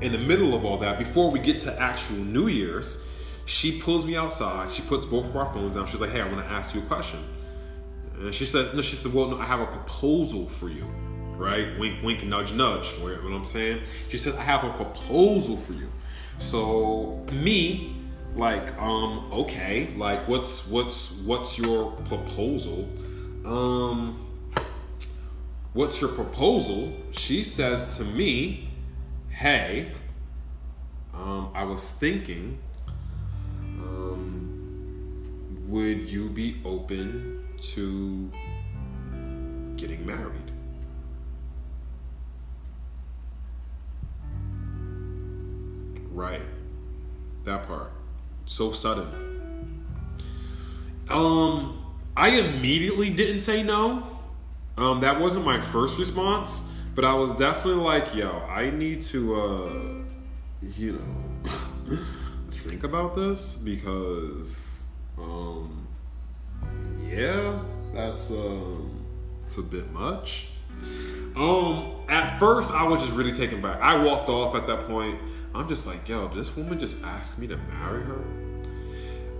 in the middle of all that, before we get to actual New Year's, she pulls me outside. She puts both of our phones down. She's like, "Hey, I want to ask you a question." And she said, "No." She said, "Well, no, I have a proposal for you." Right? Wink, wink, nudge, nudge. You know what I'm saying? She said, "I have a proposal for you." So me, like, um, okay, like, what's what's what's your proposal? Um, what's your proposal? She says to me, hey, um, I was thinking, um, would you be open to getting married? Right. That part. So sudden. Um, I immediately didn't say no. Um, that wasn't my first response, but I was definitely like, yo, I need to uh you know think about this because um yeah, that's um it's a bit much. Um, at first I was just really taken back. I walked off at that point. I'm just like, yo, this woman just asked me to marry her.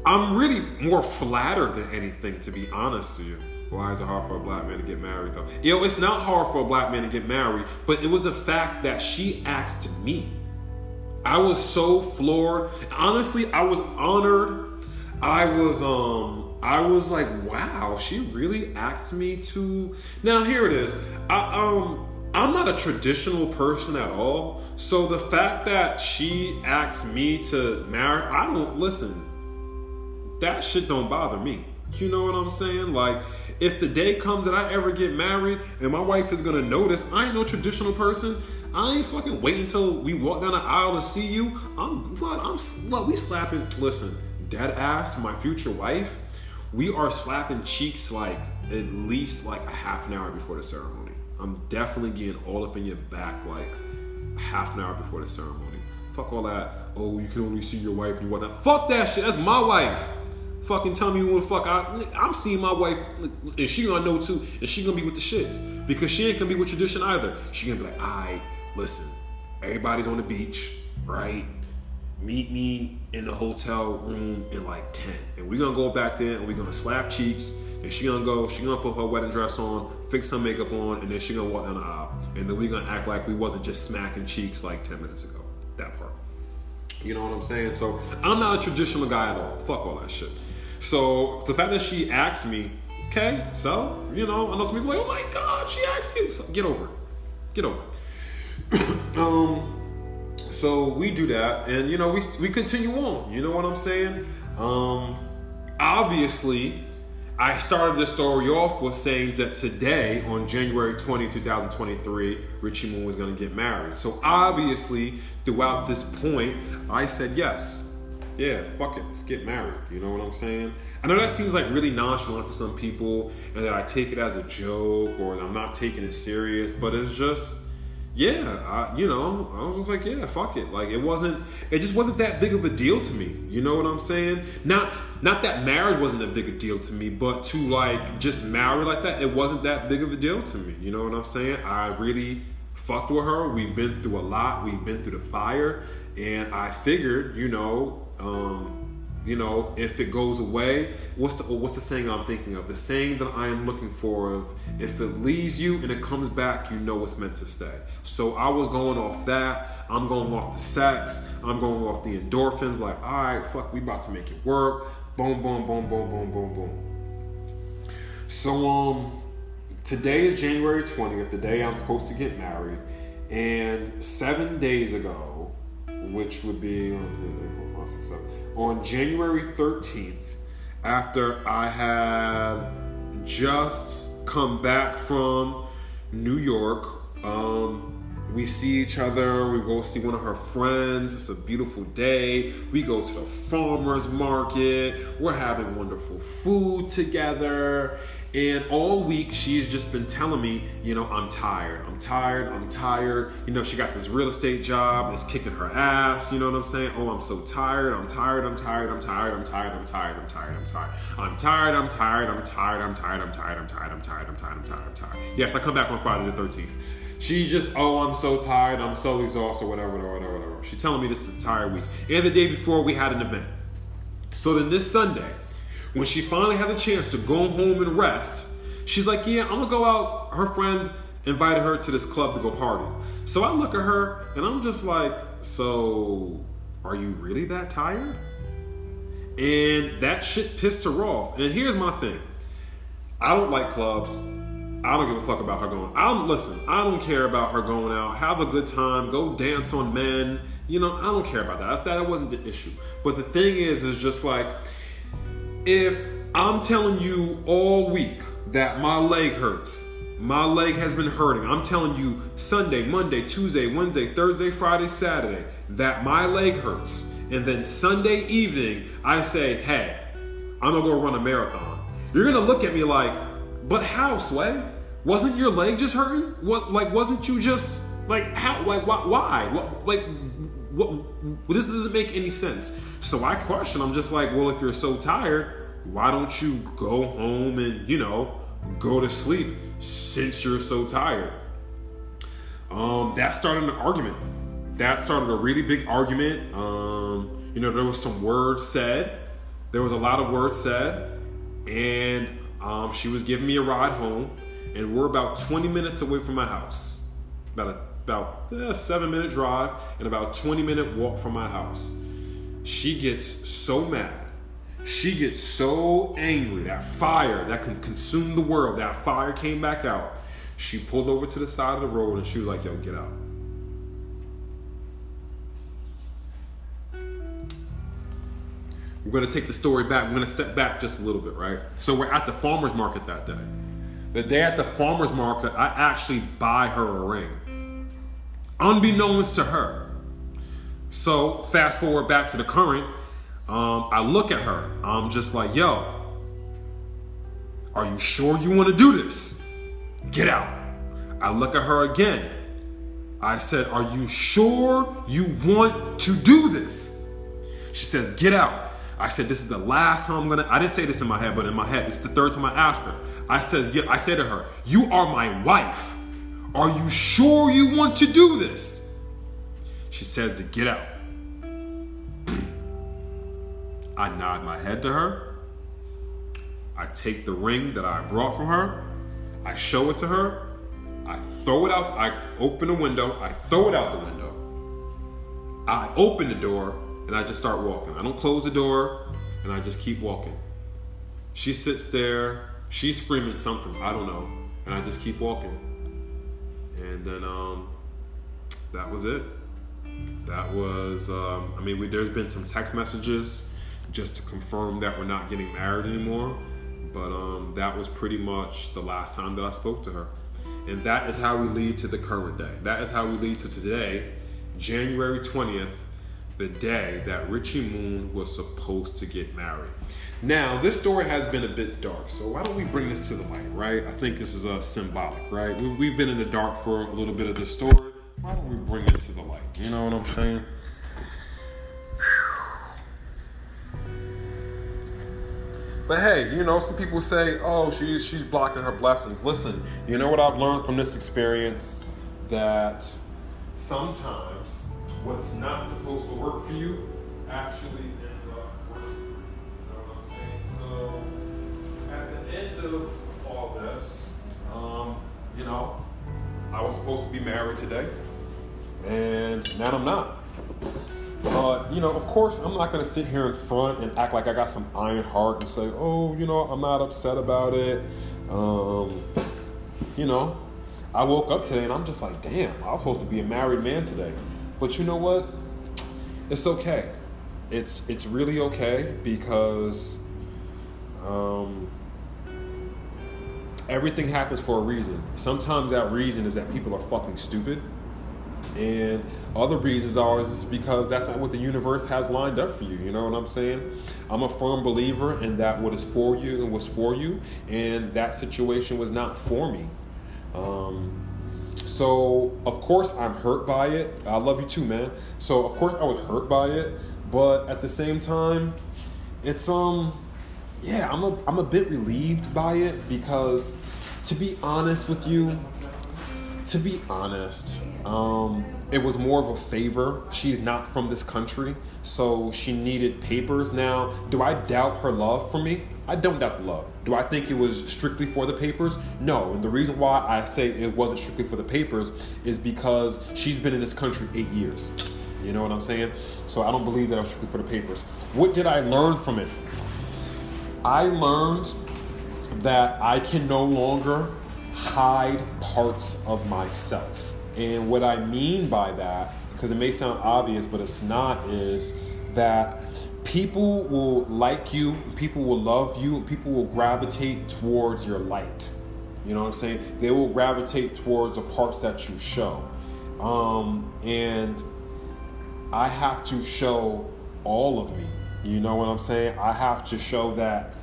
I'm really more flattered than anything, to be honest with you. Why is it hard for a black man to get married though? Yo, it's not hard for a black man to get married, but it was a fact that she asked me. I was so floored. Honestly, I was honored. I was um I was like, wow, she really asked me to Now here it is. I um I'm not a traditional person at all. So the fact that she asked me to marry, I don't listen. That shit don't bother me. You know what I'm saying? Like, if the day comes that I ever get married and my wife is gonna notice I ain't no traditional person, I ain't fucking waiting until we walk down the aisle to see you. I'm what I'm what we slapping. Listen, dead ass to my future wife. We are slapping cheeks like at least like a half an hour before the ceremony. I'm definitely getting all up in your back like half an hour before the ceremony. Fuck all that. Oh, you can only see your wife and whatnot. Fuck that shit. That's my wife. Fucking tell me who the fuck I. I'm seeing my wife, and she gonna know too, and she gonna be with the shits because she ain't gonna be with tradition either. She gonna be like, I listen, everybody's on the beach, right? Meet me in the hotel room in like 10. And we're gonna go back there and we're gonna slap cheeks. And she gonna go, she gonna put her wedding dress on, fix her makeup on, and then she gonna walk down the aisle. And then we gonna act like we wasn't just smacking cheeks like 10 minutes ago. That part. You know what I'm saying? So I'm not a traditional guy at all. Fuck all that shit. So the fact that she asked me, okay, so, you know, I know some people like, oh my God, she asked you. So get over it. Get over it. um, so we do that, and you know we we continue on. You know what I'm saying? Um, obviously, I started the story off with saying that today, on January 20, 2023, Richie Moon was going to get married. So obviously, throughout this point, I said yes. Yeah, fuck it, let's get married. You know what I'm saying? I know that seems like really nonchalant to some people, and that I take it as a joke or I'm not taking it serious, but it's just yeah, I, you know, I was just like, yeah, fuck it. Like it wasn't, it just wasn't that big of a deal to me. You know what I'm saying? Not, not that marriage wasn't a big a deal to me, but to like just marry like that, it wasn't that big of a deal to me. You know what I'm saying? I really fucked with her. We've been through a lot. We've been through the fire, and I figured, you know, um, you know, if it goes away, what's the what's the saying I'm thinking of? The saying that I am looking for of if it leaves you and it comes back, you know it's meant to stay. So I was going off that. I'm going off the sex. I'm going off the endorphins. Like, all right, fuck, we about to make it work. Boom, boom, boom, boom, boom, boom, boom. So um, today is January 20th, the day I'm supposed to get married, and seven days ago, which would be on January 13th, after I had just come back from New York. Um, we see each other, we go see one of her friends. It's a beautiful day. We go to the farmer's market. We're having wonderful food together. And all week, she's just been telling me, you know, I'm tired. I'm tired. I'm tired. You know, she got this real estate job that's kicking her ass. You know what I'm saying? Oh, I'm so tired. I'm tired. I'm tired. I'm tired. I'm tired. I'm tired. I'm tired. I'm tired. I'm tired. I'm tired. I'm tired. I'm tired. I'm tired. I'm tired. I'm tired. I'm tired. I'm tired. I'm tired. Yes, I come back on Friday the 13th. She just, oh, I'm so tired. I'm so exhausted. Whatever, whatever, whatever, whatever. She's telling me this is a tired week. And the day before, we had an event. So then this Sunday, when she finally had the chance to go home and rest, she's like, Yeah, I'm gonna go out. Her friend invited her to this club to go party. So I look at her and I'm just like, So Are you really that tired? And that shit pissed her off. And here's my thing I don't like clubs. I don't give a fuck about her going. I'm listen. I don't care about her going out. Have a good time. Go dance on men. You know, I don't care about that. That's, that wasn't the issue. But the thing is, is just like if I'm telling you all week that my leg hurts, my leg has been hurting. I'm telling you Sunday, Monday, Tuesday, Wednesday, Thursday, Friday, Saturday that my leg hurts. And then Sunday evening, I say, hey, I'm gonna go run a marathon. You're gonna look at me like, but how, Sway? Wasn't your leg just hurting? What like wasn't you just like how like why why? What, like what, what this doesn't make any sense. So I question, I'm just like, well, if you're so tired, why don't you go home and, you know, go to sleep since you're so tired? Um, that started an argument. That started a really big argument. Um, you know, there was some words said. There was a lot of words said, and um, she was giving me a ride home, and we're about 20 minutes away from my house. About a about a seven minute drive and about 20 minute walk from my house. She gets so mad. She gets so angry. That fire that can consume the world, that fire came back out. She pulled over to the side of the road and she was like, yo, get out. We're to take the story back. We're to step back just a little bit, right? So we're at the farmer's market that day. The day at the farmer's market, I actually buy her a ring. Unbeknownst to her. So fast forward back to the current, um, I look at her. I'm just like, yo, are you sure you want to do this? Get out. I look at her again. I said, Are you sure you want to do this? She says, Get out. I said, this is the last time I'm gonna. I didn't say this in my head, but in my head, it's the third time I asked her. I yeah, I said to her, "You are my wife. Are you sure you want to do this?" She says to get out. I nod my head to her. I take the ring that I brought from her. I show it to her. I throw it out. I open the window. I throw it out the window. I open the door and I just start walking. I don't close the door and I just keep walking. She sits there, she's screaming something, I don't know, and I just keep walking. And then um, that was it. That was, um, I mean, we, there's been some text messages just to confirm that we're not getting married anymore, but um, that was pretty much the last time that I spoke to her. And that is how we lead to the current day. That is how we lead to today, January 20th, the day that Richie Moon was supposed to get married. Now, this story has been a bit dark, so why don't we bring this to the light, right? I think this is uh, symbolic, right? We've been in the dark for a little bit of the story. Why don't we bring it to the light? You know what I'm saying? But hey, you know, some people say, "Oh, she's she's blocking her blessings." Listen, you know what I've learned from this experience that sometimes what's not supposed to work for you actually at the end of all this, um, you know, I was supposed to be married today, and now I'm not. You know, of course, I'm not going to sit here in front and act like I got some iron heart and say, oh, you know, I'm not upset about it. Um, you know, I woke up today and I'm just like, damn, I was supposed to be a married man today. But you know what? It's okay. It's it's really okay because um, everything happens for a reason. Sometimes that reason is that people are fucking stupid. And other reasons are is because that's not what the universe has lined up for you. You know what I'm saying? I'm a firm believer in that what is for you and was for you, and that situation was not for me. Um, so of course I'm hurt by it. I love you too, man. So of course I was hurt by it, but at the same time, it's um yeah, I'm a I'm a bit relieved by it because to be honest with you, to be honest, um, it was more of a favor. She's not from this country, so she needed papers. Now, do I doubt her love for me? I don't doubt the love. Do I think it was strictly for the papers? No. And the reason why I say it wasn't strictly for the papers is because she's been in this country eight years. You know what I'm saying? So I don't believe that I was strictly for the papers. What did I learn from it? I learned that I can no longer hide parts of myself. And what I mean by that, because it may sound obvious, but it's not, is that people will like you, people will love you, people will gravitate towards your light. You know what I'm saying? They will gravitate towards the parts that you show. Um, and I have to show all of me. You know what I'm saying? I have to show that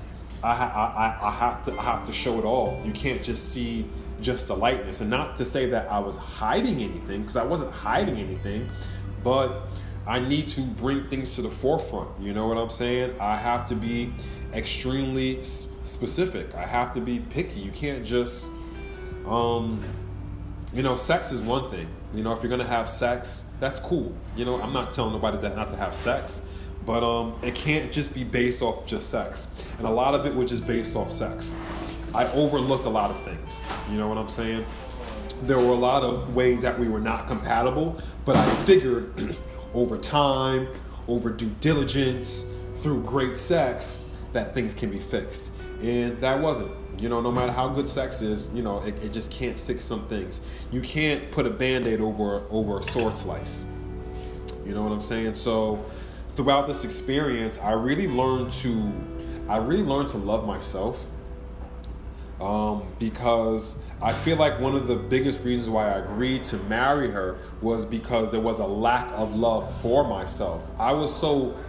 I, I, I have to I have to show it all. You can't just see just the lightness, and not to say that I was hiding anything because I wasn't hiding anything, but I need to bring things to the forefront. You know what I'm saying? I have to be extremely specific. I have to be picky. You can't just, um, you know, sex is one thing. You know, if you're gonna have sex, that's cool. You know, I'm not telling nobody that not to have sex, but um, it can't just be based off just sex. And a lot of it was just based off sex. I overlooked a lot of things. You know what I'm saying? There were a lot of ways that we were not compatible, but I figured over time, over due diligence, through great sex, that things can be fixed. And that wasn't. You know, no matter how good sex is, you know, it, it just can't fix some things. You can't put a band-aid over over a sword slice. You know what I'm saying? So throughout this experience, I really learned to I really learned to love myself. Um, because I feel like one of the biggest reasons why I agreed to marry her was because there was a lack of love for myself. I was so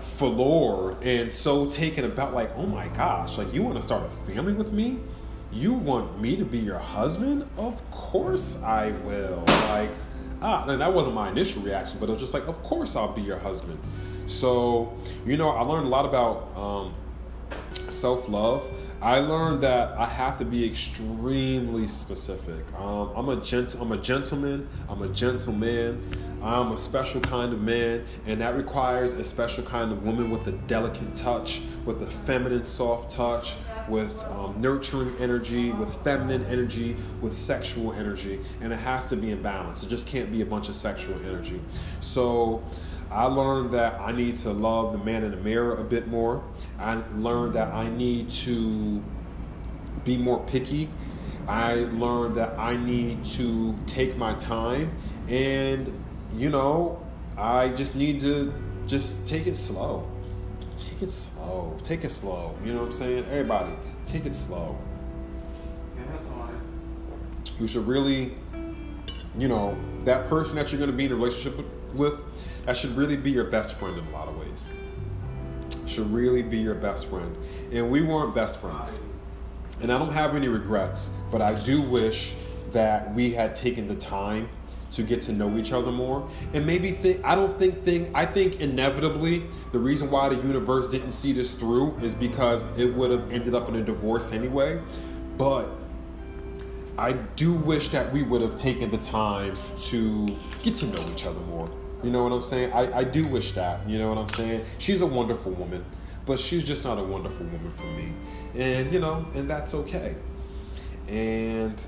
floored and so taken about like oh my gosh like you want to start a family with me you want me to be your husband of course i will like ah and that wasn't my initial reaction but it was just like of course i'll be your husband so you know i learned a lot about um, self-love I learned that I have to be extremely specific. Um, I'm a gent- I'm a gentleman. I'm a gentleman. I'm a special kind of man, and that requires a special kind of woman with a delicate touch, with a feminine, soft touch, with um, nurturing energy, with feminine energy, with sexual energy, and it has to be in balance. It just can't be a bunch of sexual energy. So I learned that I need to love the man in the mirror a bit more. I learned that I need to be more picky. I learned that I need to take my time and you know, I just need to just take it slow. Take it slow. Take it slow. You know what I'm saying? Everybody, take it slow. You should really, you know, that person that you're going to be in a relationship with that should really be your best friend in a lot of ways. Should really be your best friend. And we weren't best friends. And I don't have any regrets, but I do wish that we had taken the time to get to know each other more and maybe think i don't think thing i think inevitably the reason why the universe didn't see this through is because it would have ended up in a divorce anyway but i do wish that we would have taken the time to get to know each other more you know what I'm saying? I, I do wish that. You know what I'm saying? She's a wonderful woman, but she's just not a wonderful woman for me. And, you know, and that's okay. And,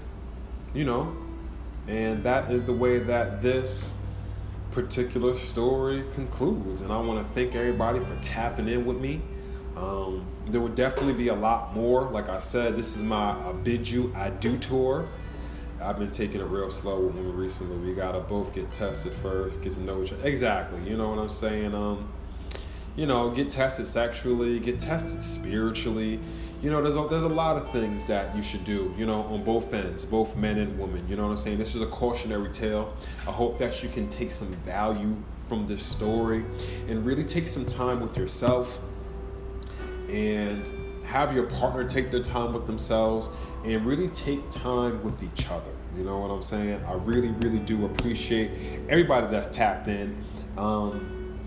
you know, and that is the way that this particular story concludes. And I want to thank everybody for tapping in with me. Um, there will definitely be a lot more. Like I said, this is my I Bid You I Do tour. I've been taking it real slow with women recently. We gotta both get tested first, get to know each other. Exactly, you know what I'm saying? Um, you know, get tested sexually, get tested spiritually. You know, there's a, there's a lot of things that you should do. You know, on both ends, both men and women. You know what I'm saying? This is a cautionary tale. I hope that you can take some value from this story and really take some time with yourself and have your partner take their time with themselves and really take time with each other. You know what I'm saying? I really, really do appreciate everybody that's tapped in. Um,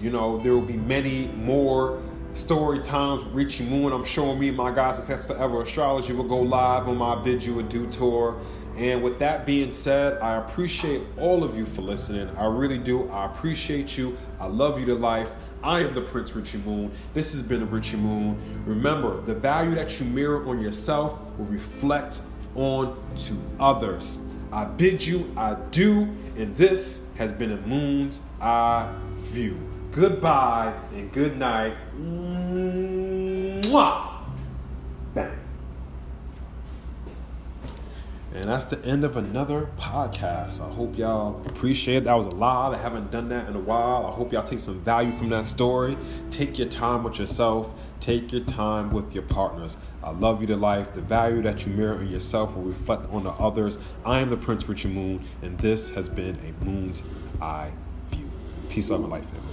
you know, there will be many more story times with Richie Moon. I'm showing me my God Success Forever Astrology will go live on my Bid You a Adieu tour. And with that being said, I appreciate all of you for listening. I really do. I appreciate you. I love you to life. I am the Prince Richie Moon. This has been a Richie Moon. Remember, the value that you mirror on yourself will reflect on to others. I bid you adieu, and this has been a Moon's Eye View. Goodbye and good night. Mwah. Bang. And that's the end of another podcast. I hope y'all appreciate it. That was a lot. I haven't done that in a while. I hope y'all take some value from that story. Take your time with yourself. Take your time with your partners. I love you to life. The value that you mirror in yourself will reflect on the others. I am the Prince Richard Moon, and this has been a Moon's Eye View. Peace, love, and life, family.